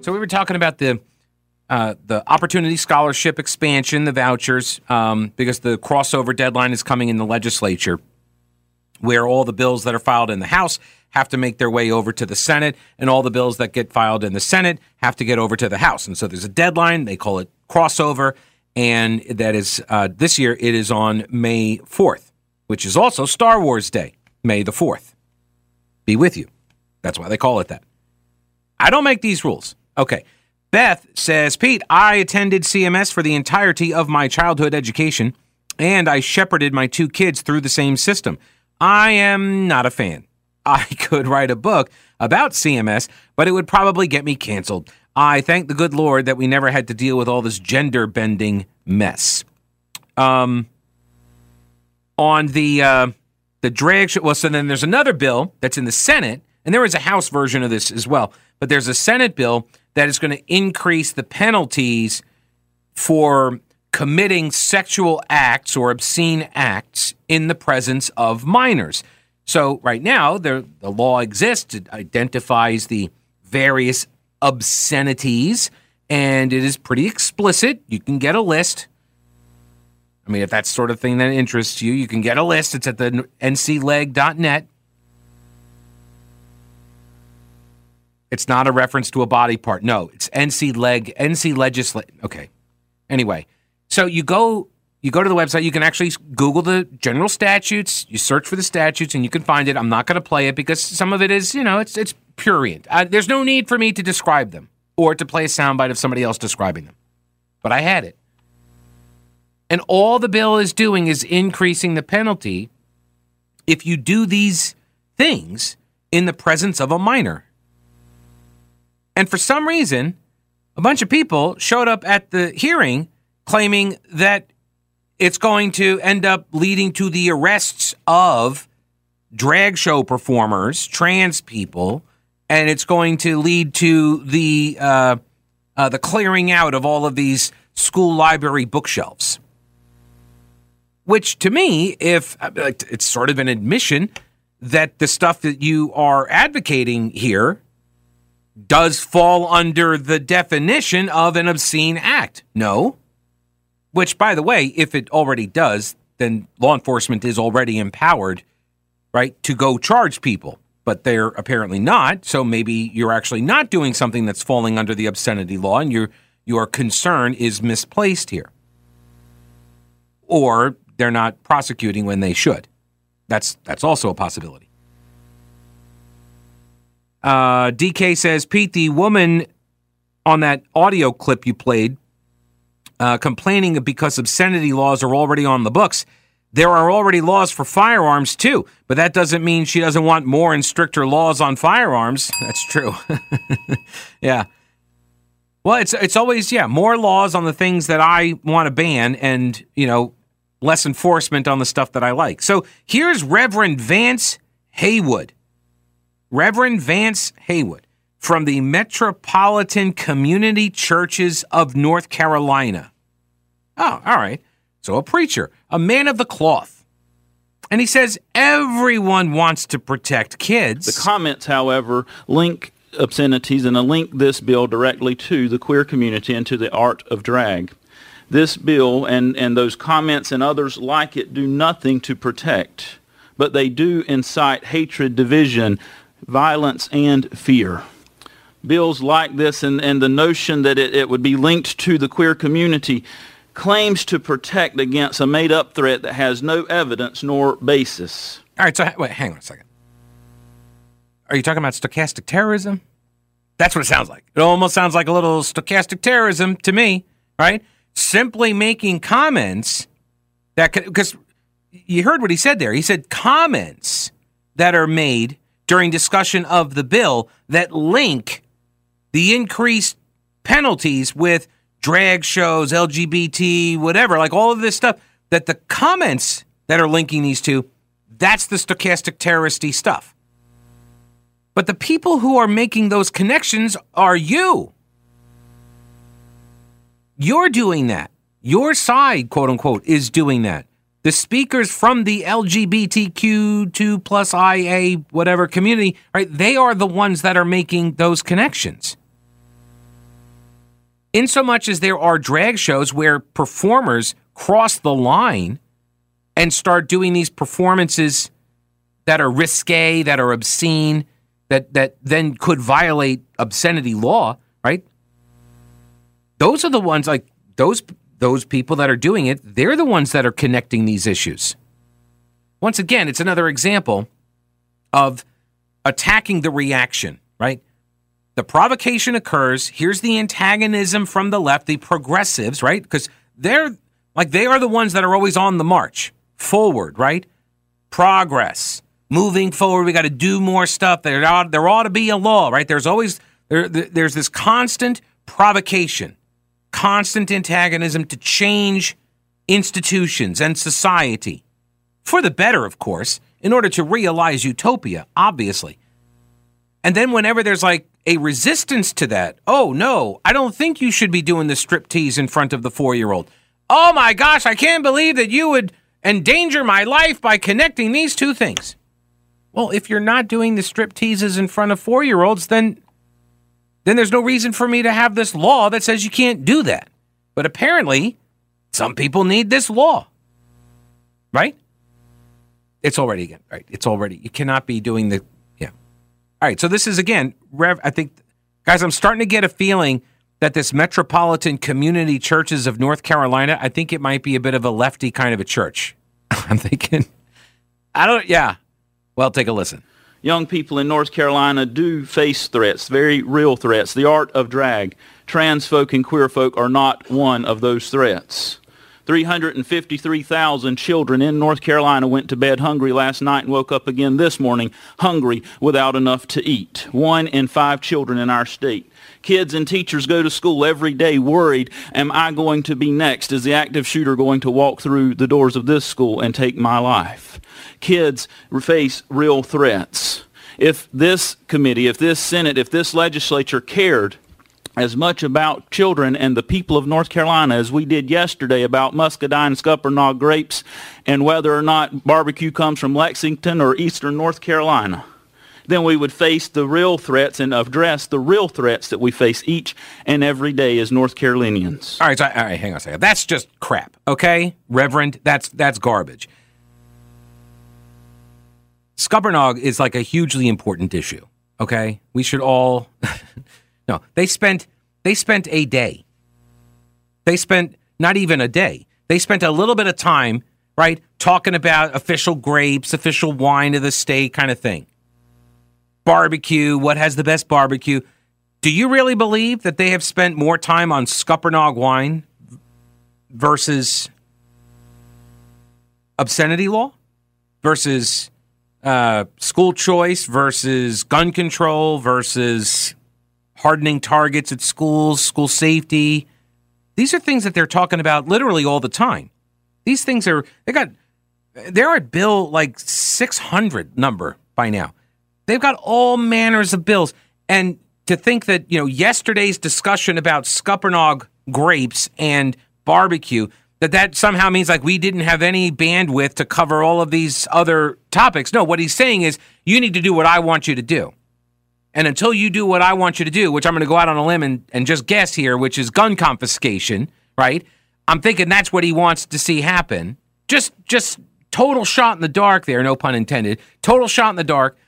So we were talking about the uh, the opportunity scholarship expansion, the vouchers, um, because the crossover deadline is coming in the legislature, where all the bills that are filed in the House have to make their way over to the Senate, and all the bills that get filed in the Senate have to get over to the House. And so there's a deadline. They call it crossover, and that is uh, this year. It is on May 4th, which is also Star Wars Day, May the 4th. Be with you. That's why they call it that. I don't make these rules. Okay. Beth says, Pete, I attended CMS for the entirety of my childhood education, and I shepherded my two kids through the same system. I am not a fan. I could write a book about CMS, but it would probably get me canceled. I thank the good Lord that we never had to deal with all this gender bending mess. Um, on the uh, the drag show, well, so then there's another bill that's in the Senate, and there is a House version of this as well. But there's a Senate bill that is going to increase the penalties for committing sexual acts or obscene acts in the presence of minors. So, right now, the, the law exists, it identifies the various obscenities, and it is pretty explicit. You can get a list. I mean, if that's sort of thing that interests you, you can get a list. It's at the ncleg.net. It's not a reference to a body part. No, it's NC leg, NC legislate. Okay. Anyway, so you go you go to the website. You can actually Google the general statutes. You search for the statutes, and you can find it. I'm not going to play it because some of it is, you know, it's it's prurient. Uh, there's no need for me to describe them or to play a soundbite of somebody else describing them. But I had it, and all the bill is doing is increasing the penalty if you do these things in the presence of a minor. And for some reason, a bunch of people showed up at the hearing claiming that it's going to end up leading to the arrests of drag show performers, trans people, and it's going to lead to the uh, uh, the clearing out of all of these school library bookshelves. Which, to me, if uh, it's sort of an admission that the stuff that you are advocating here does fall under the definition of an obscene act. No. Which, by the way, if it already does, then law enforcement is already empowered, right, to go charge people. But they're apparently not. So maybe you're actually not doing something that's falling under the obscenity law, and your your concern is misplaced here. Or they're not prosecuting when they should. That's that's also a possibility. Uh, DK says, Pete, the woman on that audio clip you played uh, complaining because obscenity laws are already on the books. There are already laws for firearms too, but that doesn't mean she doesn't want more and stricter laws on firearms. That's true. yeah. Well, it's it's always yeah, more laws on the things that I want to ban and, you know, less enforcement on the stuff that I like. So, here's Reverend Vance Haywood. Reverend Vance Haywood from the Metropolitan Community Churches of North Carolina. Oh, all right. So a preacher, a man of the cloth. And he says everyone wants to protect kids. The comments, however, link obscenities and link this bill directly to the queer community and to the art of drag. This bill and, and those comments and others like it do nothing to protect, but they do incite hatred, division, violence, and fear. Bills like this and, and the notion that it, it would be linked to the queer community claims to protect against a made-up threat that has no evidence nor basis. All right, so wait, hang on a second. Are you talking about stochastic terrorism? That's what it sounds like. It almost sounds like a little stochastic terrorism to me, right? Simply making comments that because you heard what he said there. He said comments that are made during discussion of the bill that link the increased penalties with drag shows, LGBT, whatever, like all of this stuff, that the comments that are linking these two, that's the stochastic terroristy stuff. But the people who are making those connections are you. You're doing that. Your side, quote unquote, is doing that. The speakers from the LGBTQ2 plus IA whatever community, right? They are the ones that are making those connections. In so much as there are drag shows where performers cross the line and start doing these performances that are risque, that are obscene, that that then could violate obscenity law, right? Those are the ones like those those people that are doing it, they're the ones that are connecting these issues. Once again, it's another example of attacking the reaction, right? The provocation occurs. Here's the antagonism from the left, the progressives, right? Because they're like they are the ones that are always on the march forward, right? Progress, moving forward. We got to do more stuff. There ought, there ought to be a law, right? There's always there, there's this constant provocation constant antagonism to change institutions and society. For the better, of course, in order to realize utopia, obviously. And then whenever there's like a resistance to that, oh no, I don't think you should be doing the striptease in front of the four year old. Oh my gosh, I can't believe that you would endanger my life by connecting these two things. Well, if you're not doing the strip teases in front of four year olds, then then there's no reason for me to have this law that says you can't do that. But apparently, some people need this law. Right? It's already again, right? It's already you cannot be doing the yeah. All right, so this is again, Rev I think guys, I'm starting to get a feeling that this metropolitan community churches of North Carolina, I think it might be a bit of a lefty kind of a church. I'm thinking I don't yeah. Well, take a listen young people in North Carolina do face threats, very real threats. The art of drag. Trans folk and queer folk are not one of those threats. 353,000 children in North Carolina went to bed hungry last night and woke up again this morning hungry without enough to eat. One in five children in our state. Kids and teachers go to school every day worried, am I going to be next? Is the active shooter going to walk through the doors of this school and take my life? Kids face real threats. If this committee, if this Senate, if this legislature cared as much about children and the people of North Carolina as we did yesterday about muscadine scuppernong grapes and whether or not barbecue comes from Lexington or eastern North Carolina, then we would face the real threats and address the real threats that we face each and every day as North Carolinians. All right, so, all right, hang on a second. That's just crap, okay, Reverend? That's that's garbage. Scuppernong is like a hugely important issue. Okay, we should all. no, they spent they spent a day. They spent not even a day. They spent a little bit of time, right, talking about official grapes, official wine of the state, kind of thing. Barbecue, what has the best barbecue? Do you really believe that they have spent more time on Scuppernong wine versus obscenity law versus uh, school choice versus gun control versus hardening targets at schools, school safety. These are things that they're talking about literally all the time. These things are they got they're at bill like 600 number by now. They've got all manners of bills and to think that, you know, yesterday's discussion about Scuppernong grapes and barbecue that that somehow means like we didn't have any bandwidth to cover all of these other topics. No, what he's saying is you need to do what I want you to do. And until you do what I want you to do, which I'm going to go out on a limb and, and just guess here, which is gun confiscation, right? I'm thinking that's what he wants to see happen. Just just total shot in the dark there, no pun intended. Total shot in the dark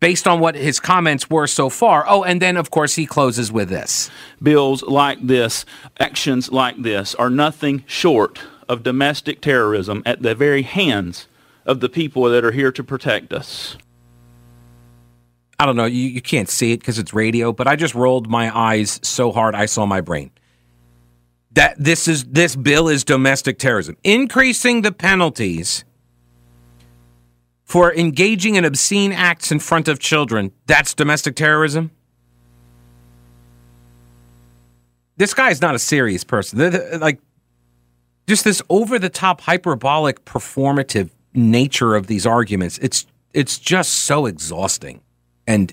based on what his comments were so far. Oh, and then, of course, he closes with this Bills like this, actions like this, are nothing short of domestic terrorism at the very hands of the people that are here to protect us. I don't know, you, you can't see it because it's radio, but I just rolled my eyes so hard I saw my brain. That this is this bill is domestic terrorism. Increasing the penalties for engaging in obscene acts in front of children, that's domestic terrorism? this guy's not a serious person. Like, just this over the top, hyperbolic, performative nature of these arguments. It's it's just so exhausting and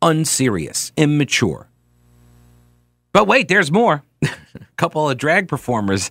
unserious, immature. But wait, there's more. a couple of drag performers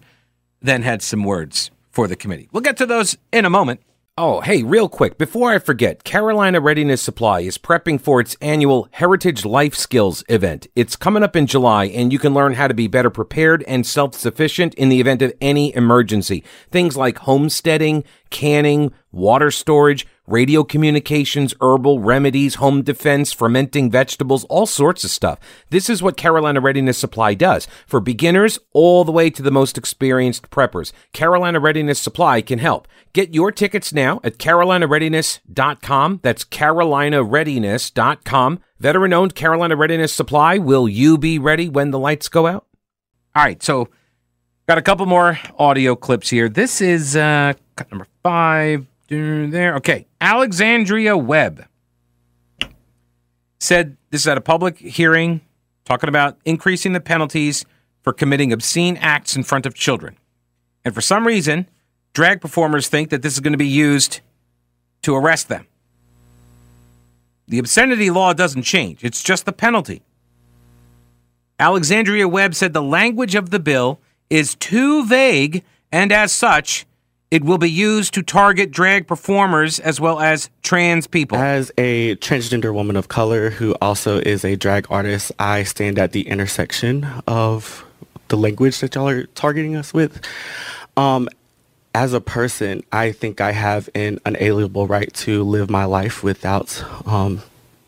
then had some words for the committee. We'll get to those in a moment. Oh, hey, real quick, before I forget, Carolina Readiness Supply is prepping for its annual Heritage Life Skills event. It's coming up in July, and you can learn how to be better prepared and self sufficient in the event of any emergency. Things like homesteading, canning, water storage, radio communications, herbal remedies, home defense, fermenting vegetables, all sorts of stuff. This is what Carolina Readiness Supply does for beginners all the way to the most experienced preppers. Carolina Readiness Supply can help. Get your tickets now at carolinareadiness.com. That's carolinareadiness.com. Veteran owned Carolina Readiness Supply. Will you be ready when the lights go out? All right, so got a couple more audio clips here. This is uh, cut number five. There. Okay. Alexandria Webb said this is at a public hearing talking about increasing the penalties for committing obscene acts in front of children. And for some reason, drag performers think that this is going to be used to arrest them. The obscenity law doesn't change, it's just the penalty. Alexandria Webb said the language of the bill is too vague, and as such, it will be used to target drag performers as well as trans people. As a transgender woman of color who also is a drag artist, I stand at the intersection of the language that y'all are targeting us with. Um, as a person, I think I have an unalienable right to live my life without um,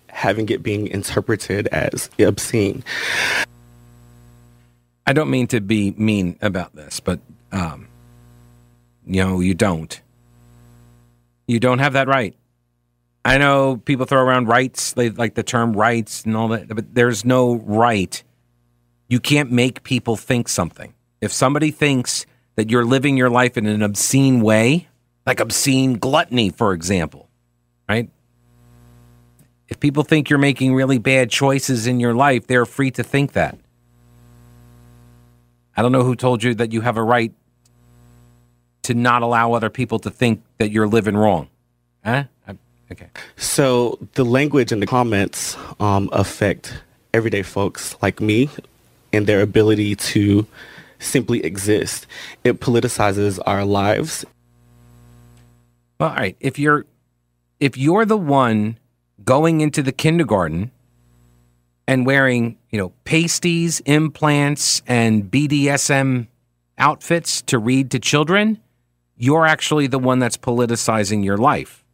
having it being interpreted as obscene. I don't mean to be mean about this, but um, you know, you don't. You don't have that right. I know people throw around rights, they like the term rights and all that, but there's no right. You can't make people think something. If somebody thinks that you're living your life in an obscene way, like obscene gluttony, for example, right? If people think you're making really bad choices in your life, they're free to think that. I don't know who told you that you have a right to not allow other people to think that you're living wrong. Huh? I, okay. So the language and the comments um, affect everyday folks like me and their ability to simply exist. It politicizes our lives. Well, all right. If you're if you're the one going into the kindergarten and wearing, you know, pasties, implants, and BDSM outfits to read to children, you're actually the one that's politicizing your life.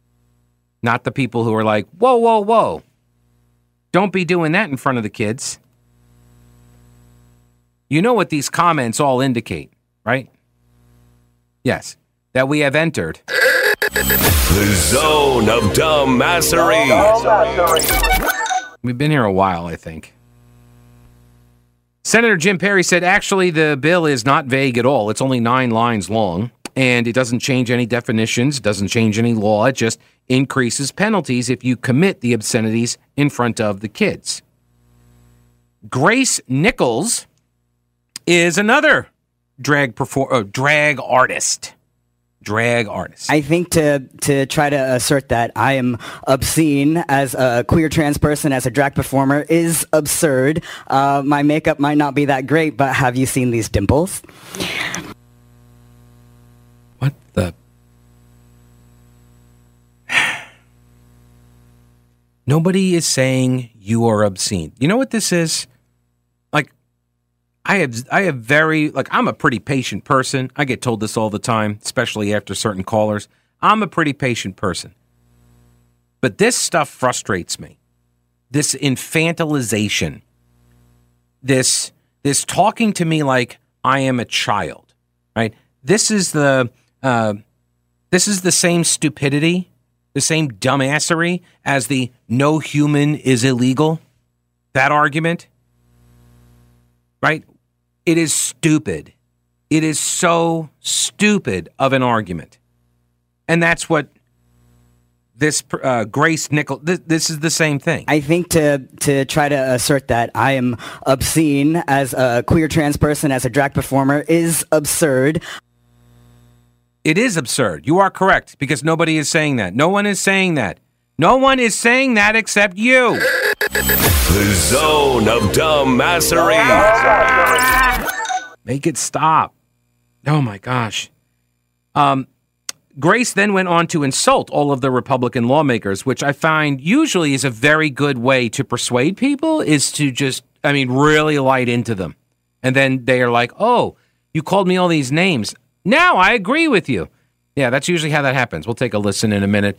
Not the people who are like, whoa, whoa, whoa. Don't be doing that in front of the kids. You know what these comments all indicate, right? Yes, that we have entered The zone of dumbassery. We've been here a while, I think. Senator Jim Perry said actually the bill is not vague at all. It's only nine lines long, and it doesn't change any definitions, doesn't change any law. It just increases penalties if you commit the obscenities in front of the kids. Grace Nichols is another drag perform uh, drag artist. Drag artist. I think to to try to assert that I am obscene as a queer trans person, as a drag performer, is absurd. Uh, my makeup might not be that great, but have you seen these dimples? What the? Nobody is saying you are obscene. You know what this is? Like, I have, I have very, like, I'm a pretty patient person. I get told this all the time, especially after certain callers. I'm a pretty patient person. But this stuff frustrates me. This infantilization. This, this talking to me like I am a child, right? This is the, uh, this is the same stupidity, the same dumbassery as the no human is illegal. That argument, right? It is stupid. It is so stupid of an argument. And that's what this uh, Grace Nickel. Th- this is the same thing. I think to to try to assert that I am obscene as a queer trans person, as a drag performer, is absurd. It is absurd. You are correct because nobody is saying that. No one is saying that. No one is saying that except you. The Zone of Dumbassery. Make it stop. Oh my gosh. Um, Grace then went on to insult all of the Republican lawmakers, which I find usually is a very good way to persuade people, is to just, I mean, really light into them. And then they are like, oh, you called me all these names. Now I agree with you. Yeah, that's usually how that happens. We'll take a listen in a minute.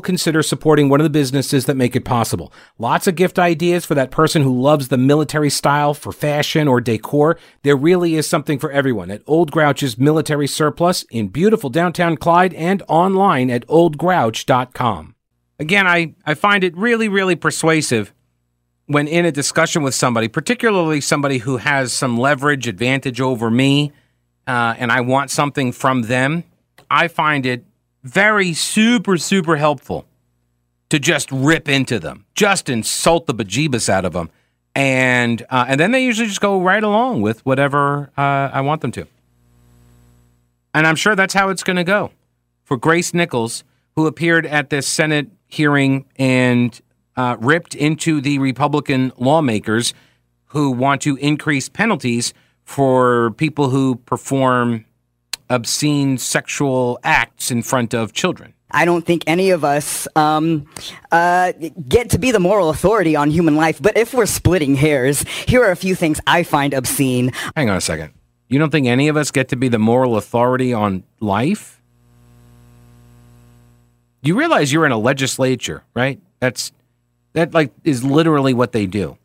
consider supporting one of the businesses that make it possible. Lots of gift ideas for that person who loves the military style for fashion or decor. There really is something for everyone at Old Grouch's Military Surplus in beautiful downtown Clyde and online at oldgrouch.com. Again, I, I find it really, really persuasive when in a discussion with somebody, particularly somebody who has some leverage, advantage over me, uh, and I want something from them. I find it very super super helpful to just rip into them, just insult the bejeebus out of them, and uh, and then they usually just go right along with whatever uh, I want them to. And I'm sure that's how it's going to go for Grace Nichols, who appeared at this Senate hearing and uh, ripped into the Republican lawmakers who want to increase penalties for people who perform obscene sexual acts in front of children. I don't think any of us um, uh, get to be the moral authority on human life. But if we're splitting hairs, here are a few things I find obscene. Hang on a second. You don't think any of us get to be the moral authority on life? You realize you're in a legislature, right? That's that like is literally what they do.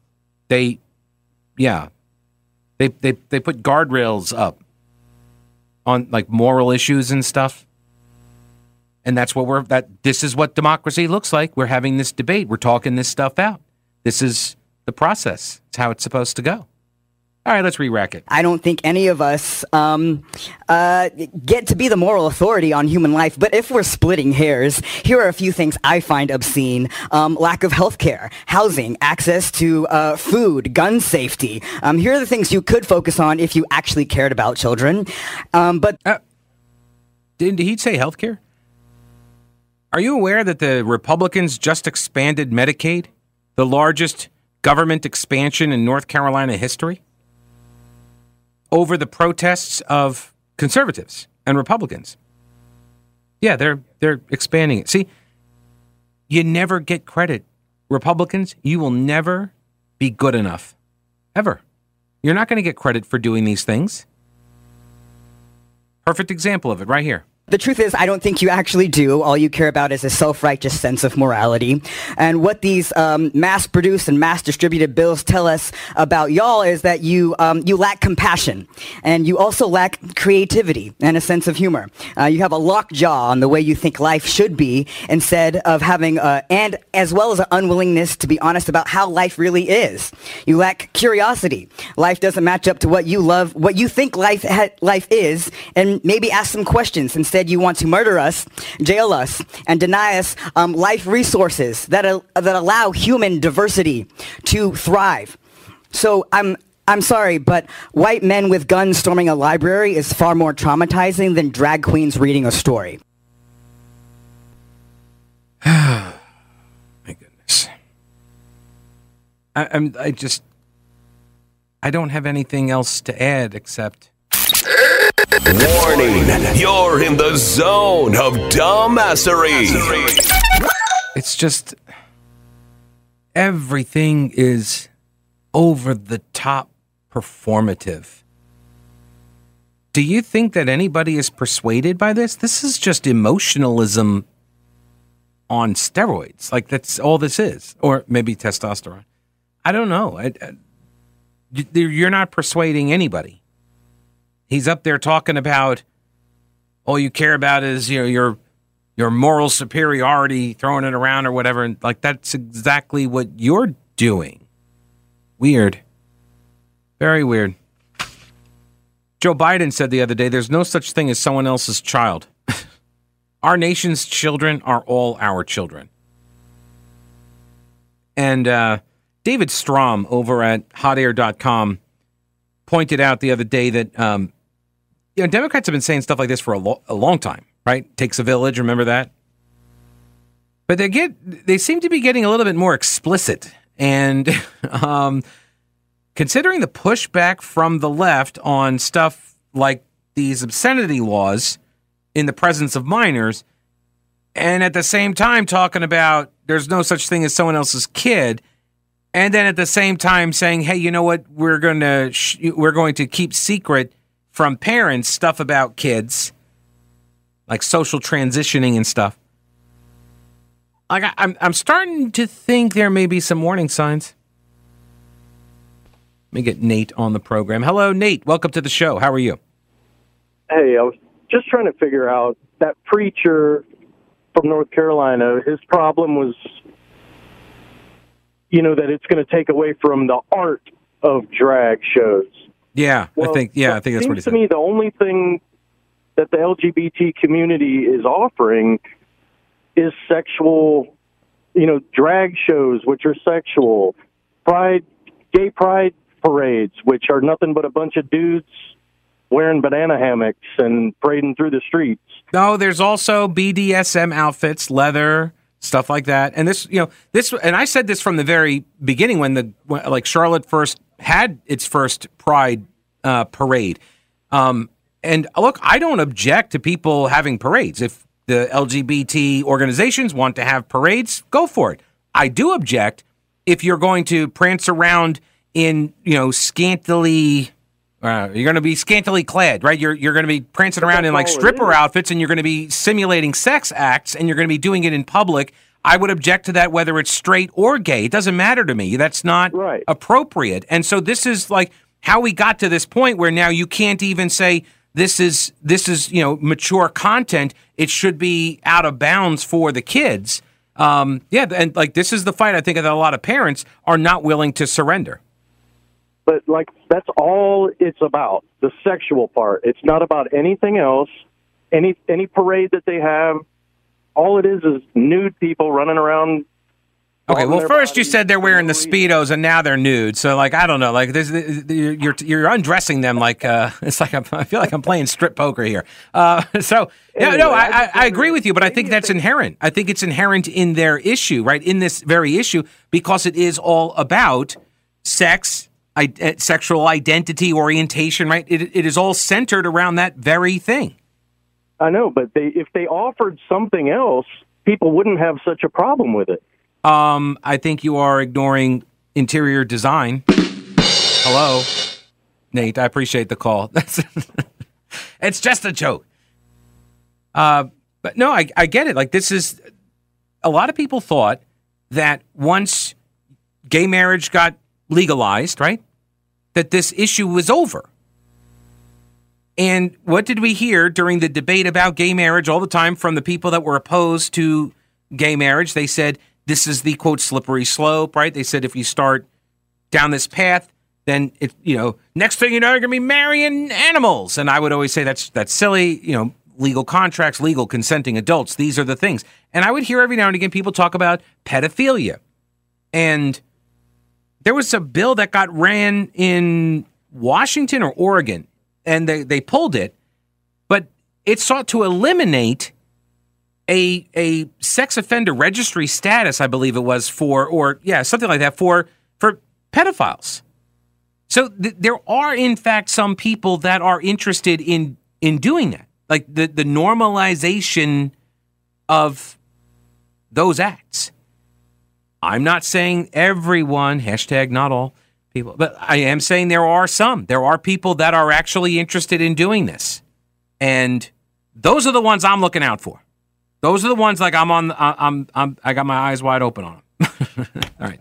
They yeah. They they they put guardrails up on like moral issues and stuff. And that's what we're that this is what democracy looks like. We're having this debate. We're talking this stuff out. This is the process. It's how it's supposed to go. All right, let's re-rack it. I don't think any of us um, uh, get to be the moral authority on human life. But if we're splitting hairs, here are a few things I find obscene. Um, lack of health care, housing, access to uh, food, gun safety. Um, here are the things you could focus on if you actually cared about children. Um, but uh, did he say health care? Are you aware that the Republicans just expanded Medicaid, the largest government expansion in North Carolina history? Over the protests of conservatives and Republicans. Yeah, they're they're expanding it. See, you never get credit. Republicans, you will never be good enough. Ever. You're not going to get credit for doing these things. Perfect example of it right here. The truth is, I don't think you actually do. All you care about is a self-righteous sense of morality. And what these um, mass-produced and mass-distributed bills tell us about y'all is that you um, you lack compassion, and you also lack creativity and a sense of humor. Uh, you have a lockjaw on the way you think life should be, instead of having a, and as well as an unwillingness to be honest about how life really is. You lack curiosity. Life doesn't match up to what you love, what you think life ha- life is, and maybe ask some questions instead Instead, you want to murder us, jail us, and deny us um, life resources that, that allow human diversity to thrive. So I'm, I'm sorry, but white men with guns storming a library is far more traumatizing than drag queens reading a story. My goodness. I, I'm, I just, I don't have anything else to add except Warning, you're in the zone of dumbassery. It's just everything is over the top performative. Do you think that anybody is persuaded by this? This is just emotionalism on steroids. Like that's all this is, or maybe testosterone. I don't know. I, I, you're not persuading anybody. He's up there talking about all you care about is you know your your moral superiority, throwing it around or whatever. And like that's exactly what you're doing. Weird. Very weird. Joe Biden said the other day there's no such thing as someone else's child. our nation's children are all our children. And uh, David Strom over at hotair.com pointed out the other day that um, you know Democrats have been saying stuff like this for a, lo- a long time, right? Takes a village, remember that? But they get they seem to be getting a little bit more explicit and um, considering the pushback from the left on stuff like these obscenity laws in the presence of minors, and at the same time talking about there's no such thing as someone else's kid, and then at the same time saying, "Hey, you know what? We're going to sh- we're going to keep secret from parents stuff about kids, like social transitioning and stuff." Like I, I'm, I'm starting to think there may be some warning signs. Let me get Nate on the program. Hello, Nate. Welcome to the show. How are you? Hey, I was just trying to figure out that preacher from North Carolina. His problem was, you know, that it's going to take away from the art of drag shows. Yeah, Well, I think. Yeah, I think that's what he seems to me the only thing that the LGBT community is offering is sexual, you know, drag shows which are sexual, pride, gay pride parades which are nothing but a bunch of dudes wearing banana hammocks and parading through the streets. No, there's also BDSM outfits, leather, stuff like that. And this, you know, this, and I said this from the very beginning when the, when, like Charlotte first had its first Pride uh, parade. Um, and look, I don't object to people having parades. If the LGBT organizations want to have parades, go for it. I do object if you're going to prance around in, you know, scantily. Uh, you're going to be scantily clad, right? You're you're going to be prancing around in like stripper outfits, and you're going to be simulating sex acts, and you're going to be doing it in public. I would object to that whether it's straight or gay. It doesn't matter to me. That's not Right. appropriate. And so this is like how we got to this point where now you can't even say this is this is you know mature content. It should be out of bounds for the kids. Um, yeah, and like this is the fight I think that a lot of parents are not willing to surrender. But like that's all it's about, the sexual part. It's not about anything else. Any any parade that they have, all it is is nude people running around. Okay, well, first you said they're wearing the speedos, and now they're nude. So, like, I don't know, like this, you're you're undressing them like uh, it's like I'm, I feel like I'm playing strip poker here. Uh, so, yeah, no, I I, I agree with you, but I think that's inherent. I think it's inherent in their issue, right? In this very issue, because it is all about sex, I, uh, sexual identity, orientation, right? It, it is all centered around that very thing. I know, but they if they offered something else, people wouldn't have such a problem with it. Um, I think you are ignoring interior design. Hello, Nate. I appreciate the call. That's it's just a joke. Uh, but no, I, I get it. Like this is a lot of people thought that once gay marriage got legalized, right, that this issue was over. And what did we hear during the debate about gay marriage all the time from the people that were opposed to gay marriage? They said this is the quote slippery slope, right? They said if you start down this path, then it you know next thing you know you're gonna be marrying animals. And I would always say that's that's silly. You know, legal contracts, legal consenting adults. These are the things. And I would hear every now and again people talk about pedophilia, and there was a bill that got ran in Washington or Oregon, and they, they pulled it, but it sought to eliminate a a sex offender registry status, I believe it was for, or yeah, something like that for for pedophiles. So th- there are in fact some people that are interested in in doing that, like the the normalization of those acts. I'm not saying everyone, hashtag not all people, but I am saying there are some. There are people that are actually interested in doing this. And those are the ones I'm looking out for. Those are the ones like I'm on. I- I'm. I'm. I got my eyes wide open on them. All right.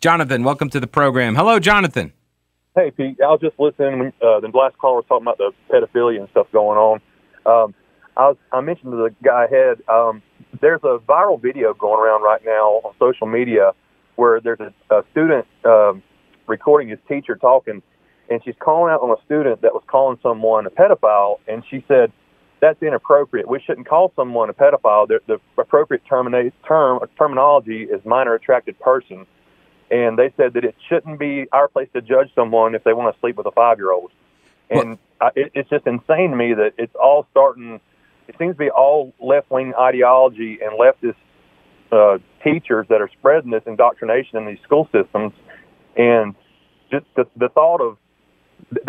Jonathan, welcome to the program. Hello, Jonathan. Hey, Pete. I was just listening uh, the last caller was talking about the pedophilia and stuff going on. Um, I was I mentioned to the guy ahead. Um, there's a viral video going around right now on social media where there's a, a student um, recording his teacher talking, and she's calling out on a student that was calling someone a pedophile, and she said that's inappropriate. We shouldn't call someone a pedophile. The, the appropriate termina- term terminology is minor attracted person and they said that it shouldn't be our place to judge someone if they want to sleep with a five year old. And I, it, it's just insane to me that it's all starting. It seems to be all left wing ideology and leftist uh, teachers that are spreading this indoctrination in these school systems. And just the, the thought of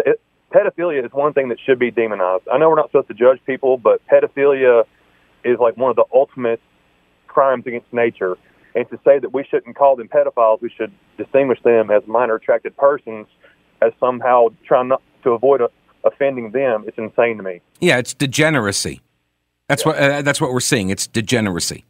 it, pedophilia is one thing that should be demonized. I know we're not supposed to judge people, but pedophilia is like one of the ultimate crimes against nature and to say that we shouldn't call them pedophiles, we should distinguish them as minor attracted persons as somehow trying not to avoid a, offending them. It's insane to me. Yeah, it's degeneracy. That's what. Uh, that's what we're seeing. It's degeneracy.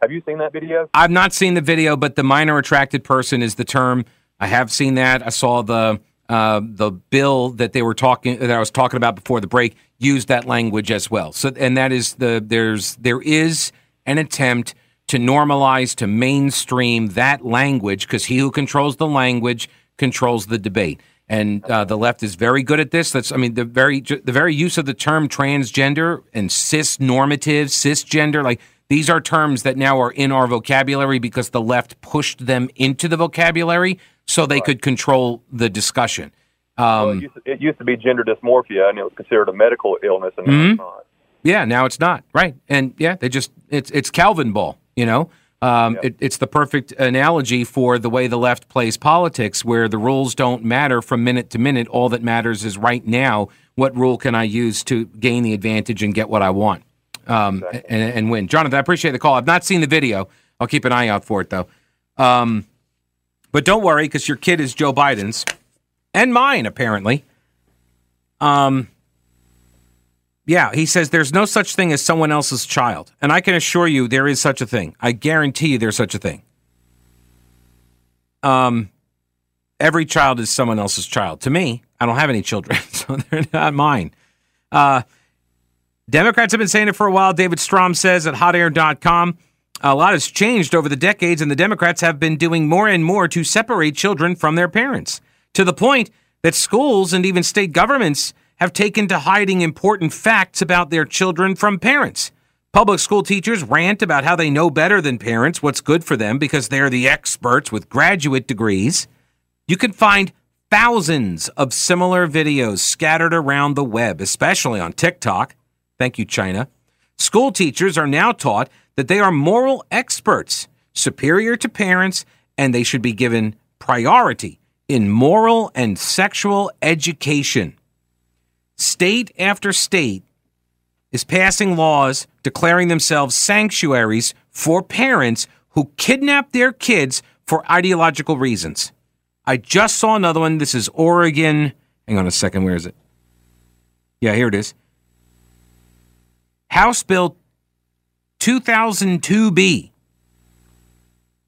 Have you seen that video? I've not seen the video, but the minor attracted person is the term. I have seen that. I saw the uh, the bill that they were talking that I was talking about before the break used that language as well. So, and that is the there's there is an attempt to normalize to mainstream that language because he who controls the language controls the debate. And uh, the left is very good at this. That's, I mean, the very the very use of the term transgender and cis normative, cisgender, like these are terms that now are in our vocabulary because the left pushed them into the vocabulary so they could control the discussion. well, Um, it, used to, it used to be gender dysmorphia, and it was considered a medical illness, and now Mhm. it's not. Yeah, now it's not right, and yeah, they just it's it's Calvinball. You know, um, it, it's the perfect analogy for the way the left plays politics, where the rules don't matter from minute to minute. All that matters is right now. What rule can I use to gain the advantage and get what I want, um, and, and win? Jonathan, I appreciate the call. I've not seen the video. I'll keep an eye out for it though. Um, but don't worry, because your kid is Joe Biden's and mine apparently. Um, yeah, he says there's no such thing as someone else's child. And I can assure you there is such a thing. I guarantee you there's such a thing. Um every child is someone else's child. To me, I don't have any children, so they're not mine. Uh Democrats have been saying it for a while. David Strom says at hotair.com a lot has changed over the decades, and the Democrats have been doing more and more to separate children from their parents, to the point that schools and even state governments have taken to hiding important facts about their children from parents. Public school teachers rant about how they know better than parents what's good for them because they're the experts with graduate degrees. You can find thousands of similar videos scattered around the web, especially on TikTok. Thank you, China. School teachers are now taught that they are moral experts, superior to parents, and they should be given priority in moral and sexual education. State after state is passing laws declaring themselves sanctuaries for parents who kidnap their kids for ideological reasons. I just saw another one. This is Oregon. Hang on a second. Where is it? Yeah, here it is. House Bill 2002B.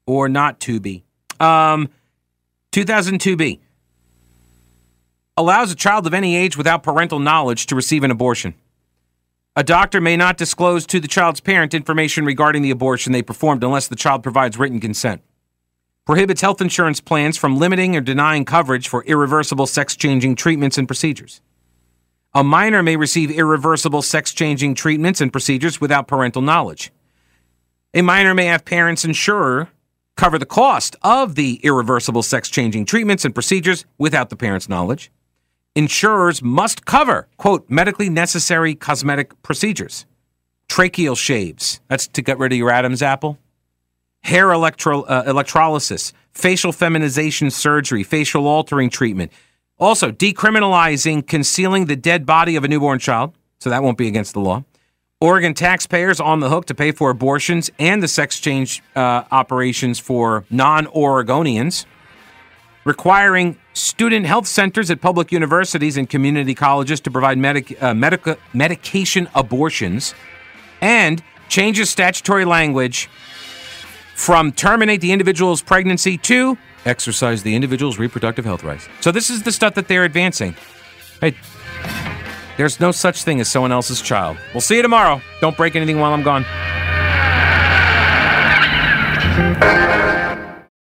Or not 2B. Um, 2002B allows a child of any age without parental knowledge to receive an abortion. A doctor may not disclose to the child's parent information regarding the abortion they performed unless the child provides written consent. Prohibits health insurance plans from limiting or denying coverage for irreversible sex changing treatments and procedures. A minor may receive irreversible sex changing treatments and procedures without parental knowledge. A minor may have parents' insurer cover the cost of the irreversible sex changing treatments and procedures without the parent's knowledge. Insurers must cover, quote, medically necessary cosmetic procedures. Tracheal shaves, that's to get rid of your Adam's apple. Hair electro, uh, electrolysis, facial feminization surgery, facial altering treatment. Also, decriminalizing concealing the dead body of a newborn child, so that won't be against the law. Oregon taxpayers on the hook to pay for abortions and the sex change uh, operations for non Oregonians. Requiring student health centers at public universities and community colleges to provide medic, uh, medica, medication abortions and changes statutory language from terminate the individual's pregnancy to exercise the individual's reproductive health rights. So this is the stuff that they're advancing. Hey, there's no such thing as someone else's child. We'll see you tomorrow. Don't break anything while I'm gone.